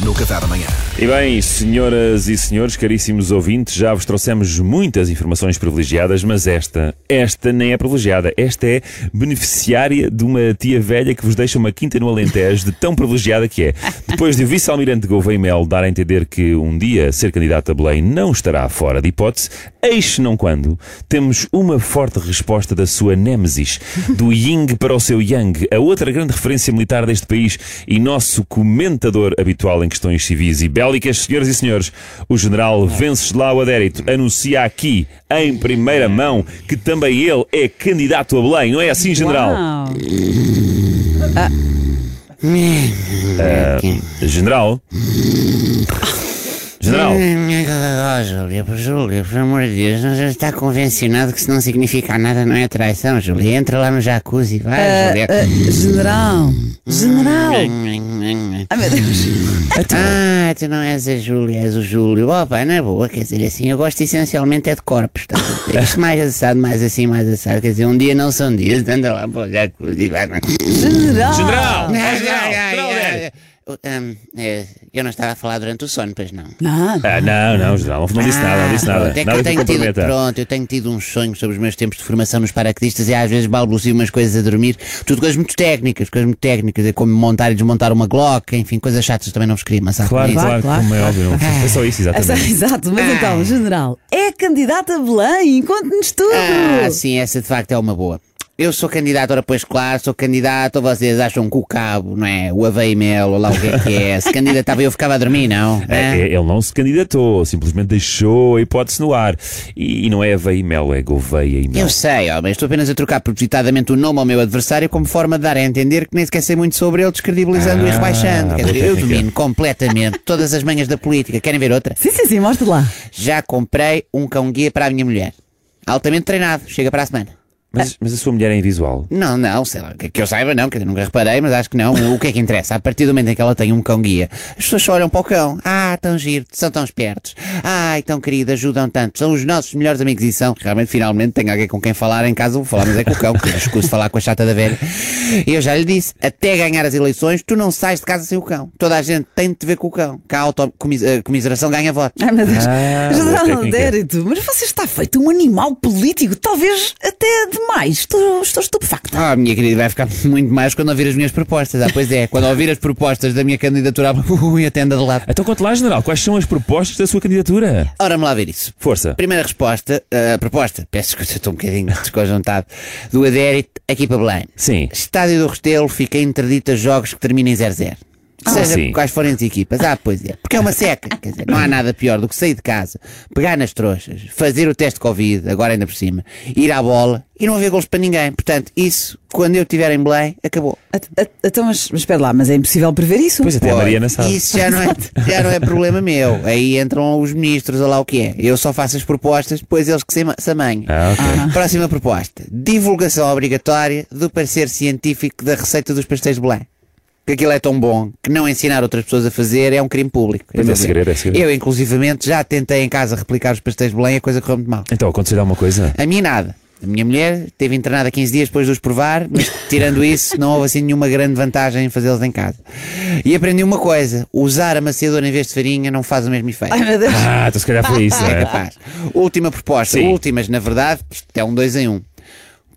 no Café da Manhã. E bem, senhoras e senhores, caríssimos ouvintes, já vos trouxemos muitas informações privilegiadas, mas esta, esta nem é privilegiada. Esta é beneficiária de uma tia velha que vos deixa uma quinta no Alentejo de tão privilegiada que é. Depois de o vice-almirante Gouveia Mel dar a entender que um dia ser candidato a Belém não estará fora de hipótese, eis não quando, temos uma forte resposta da sua nêmesis, do Ying para o seu Yang, a outra grande referência militar deste país e nosso comentador habitual em questões civis e bélicas, senhoras e senhores, o general Venceslau Adérito anuncia aqui, em primeira mão, que também ele é candidato a Belém. Não é assim, general? Uau. General? General? Oh, Júlia, por Júlia, por amor de Deus, não já está convencionado que se não significa nada não é traição, Júlia. Entra lá no jacuzzi, vai, Ah, Júlia. ah, general, general. Ai meu Deus. Ah, tu não és a Júlia, és o Júlio. Opa, na boa, quer dizer assim, eu gosto essencialmente é de corpos. Tá? Isto mais assado, mais assim, mais assado. Quer dizer, um dia não são dias, anda lá para o jacuzzi, vai. General. General! Ah, General! ah, General ah, ah, é, eu não estava a falar durante o sono, pois não. Não. Ah, não, não, general, não disse nada, não disse nada. Pronto, é que Nada eu que tenho tido, pronto, eu tenho tido uns sonhos sobre os meus tempos de formação nos paraquedistas e às vezes balbucio umas coisas a dormir, tudo coisas muito técnicas, coisas muito técnicas, é como montar e desmontar uma Glock, enfim, coisas chatas também não vos queria, mas sabe Claro, claro, Claro, como é óbvio. não- É só isso, exatamente. Exato, mas então, general, é candidata a Belém, conte-nos tudo. Ah, sim, essa de facto é uma boa. Eu sou candidato, ora pois claro, sou candidato, vocês acham que o cabo, não é? O Aveia Mel, ou lá o que é que é, se candidatava eu ficava a dormir, não? É, é, ele não se candidatou, simplesmente deixou a hipótese no ar. E, e não é Aveia e Mel, é Gouveia e Mel. Eu sei, ó, mas estou apenas a trocar propositadamente o nome ao meu adversário como forma de dar a entender que nem sequer sei muito sobre ele, descredibilizando e Ah, rebaixando. Quer dizer, eu domino completamente todas as manhas da política. Querem ver outra? Sim, sim, sim, mostra lá. Já comprei um cão-guia para a minha mulher. Altamente treinado, chega para a semana. Mas, mas a sua mulher é invisual. Não, não, sei lá, que, que eu saiba não, quer dizer, nunca reparei, mas acho que não. O que é que interessa? A partir do momento em que ela tem um cão-guia, as pessoas só olham para o cão. Ah, tão giro, são tão espertos. Ai, tão querido, ajudam tanto. São os nossos melhores amigos e são. Realmente, finalmente, tenho alguém com quem falar em casa, vou falar, mas é com o cão, porque eu escuso falar com a chata da velha. E eu já lhe disse, até ganhar as eleições, tu não sais de casa sem o cão. Toda a gente tem de te ver com o cão. Que a autocomiseração ganha votos. Ai meu Deus. Ah, general mas você está feito um animal político, talvez até demais. Estou, estou estupefacta. Ah, minha querida, vai ficar muito mais quando ouvir as minhas propostas. Ah, pois é, quando ouvir as propostas da minha candidatura, ui, até anda de lado. Então conte lá, general, quais são as propostas da sua candidatura? Ora, vamos lá ver isso. Força. Primeira resposta, a proposta, peço desculpa, estou um bocadinho desconjuntado, do Adérito aqui para Belém. Sim. Estádio do Restelo fica interdito a jogos que terminem 0-0. Ah, Seja sim. quais forem as equipas. Ah, pois é. Porque é uma seca. Quer dizer, não há nada pior do que sair de casa, pegar nas trouxas, fazer o teste de Covid, agora ainda por cima, ir à bola e não haver gols para ninguém. Portanto, isso, quando eu estiver em Belém, acabou. Então, mas, mas espera lá, mas é impossível prever isso? Pois até a Pois, Mariana sabe. Isso já não, é, já não é problema meu. Aí entram os ministros, ou lá o que é. Eu só faço as propostas, depois eles que se ama- se amanham. Ah, ok. Próxima proposta: divulgação obrigatória do parecer científico da receita dos pastéis de Belém. Que aquilo é tão bom que não ensinar outras pessoas a fazer é um crime público. Pois é, segredo, é segredo. Eu, inclusivamente, já tentei em casa replicar os pastéis de Belém e a coisa correu muito mal. Então, aconteceu alguma coisa? A mim nada. A minha mulher esteve internada 15 dias depois de os provar, mas tirando isso, não houve assim nenhuma grande vantagem em fazê-los em casa. E aprendi uma coisa: usar amaciador em vez de farinha não faz o mesmo efeito. Ai meu Deus. Ah, então se calhar foi isso, É é? capaz. Última proposta, Sim. últimas, na verdade, isto é um dois em um.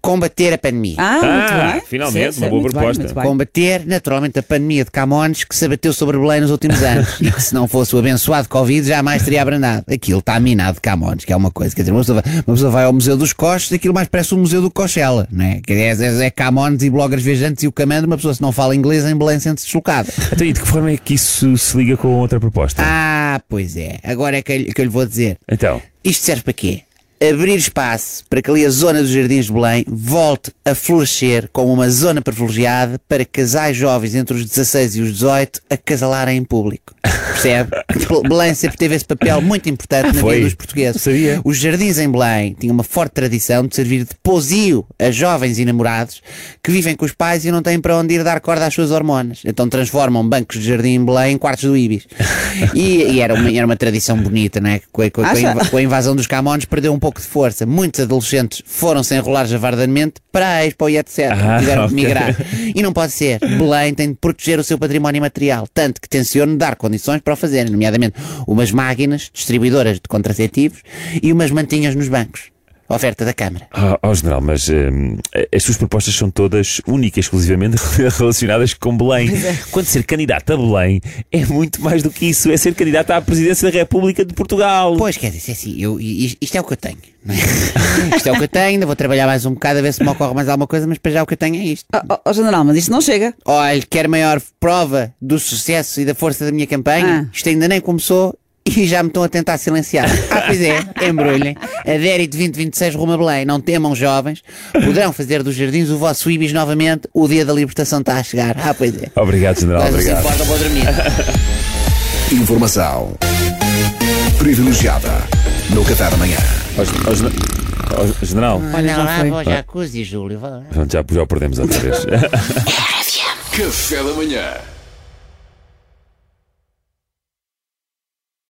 Combater a pandemia. Ah, Ah, muito bem. finalmente, Sim, uma boa proposta. bem. Combater, naturalmente, a pandemia de Camões que se abateu sobre Belém nos últimos anos e que, se não fosse o abençoado Covid, jamais teria abrandado. Aquilo está minado de Camões, que é uma coisa. Quer dizer, uma pessoa, vai, uma pessoa vai ao Museu dos Coches, aquilo mais parece o Museu do Cochela, não é? Que é, é, é Camões e bloggers viajantes e o Camando, uma pessoa se não fala inglês em Belém sente-se deslocada. Então, e de que forma é que isso se liga com outra proposta? Ah, pois é. Agora é que, eu- que eu lhe vou dizer. Então, Isto serve para quê? Abrir espaço para que ali a zona dos Jardins de Belém volte a florescer como uma zona privilegiada para casais jovens entre os 16 e os 18 acasalarem em público. Percebe? Belém sempre teve esse papel muito importante na Foi. vida dos portugueses. Sabia. Os jardins em Belém tinham uma forte tradição de servir de pousio a jovens e namorados que vivem com os pais e não têm para onde ir dar corda às suas hormonas. Então transformam bancos de jardim em Belém em quartos do Ibis. E, e era, uma, era uma tradição bonita, não é? Com a, com a- com a com invasão dos Camões perdeu um pouco de força. Muitos adolescentes foram-se enrolar javardamente para a Expo e etc. Ah, Tiveram que ok. migrar. E não pode ser. Belém tem de proteger o seu património material, tanto que tenciona dar condições para o fazerem, nomeadamente umas máquinas distribuidoras de contraceptivos e umas mantinhas nos bancos. Oferta da Câmara. Ó ó, General, mas hum, as suas propostas são todas únicas, exclusivamente relacionadas com Belém. Quando ser candidato a Belém é muito mais do que isso, é ser candidato à presidência da República de Portugal. Pois, quer dizer, é assim, eu, isto é o que eu tenho. não é? isto é o que eu tenho, ainda vou trabalhar mais um bocado a ver se me ocorre mais alguma coisa, mas para já o que eu tenho é isto. Ó ó, general, mas isto não chega. Olha, quer maior prova do sucesso e da força da minha campanha? Ah. Isto ainda nem começou e já me estão a tentar silenciar. Ah, pois é, embrulhem. Adérito 2026 rumo a Belém. Não temam, jovens. Poderão fazer dos jardins o vosso Ibis novamente. O dia da libertação está a chegar. Ah, pois é. Obrigado, General, Mas obrigado. importa, vou dormir. Informação privilegiada no Café da Manhã. Ó, gen- ó, gen- ó, General, Olha já lá, foi. vou jacuzzi, Júlio. vá já, já perdemos outra vez. Café da Manhã.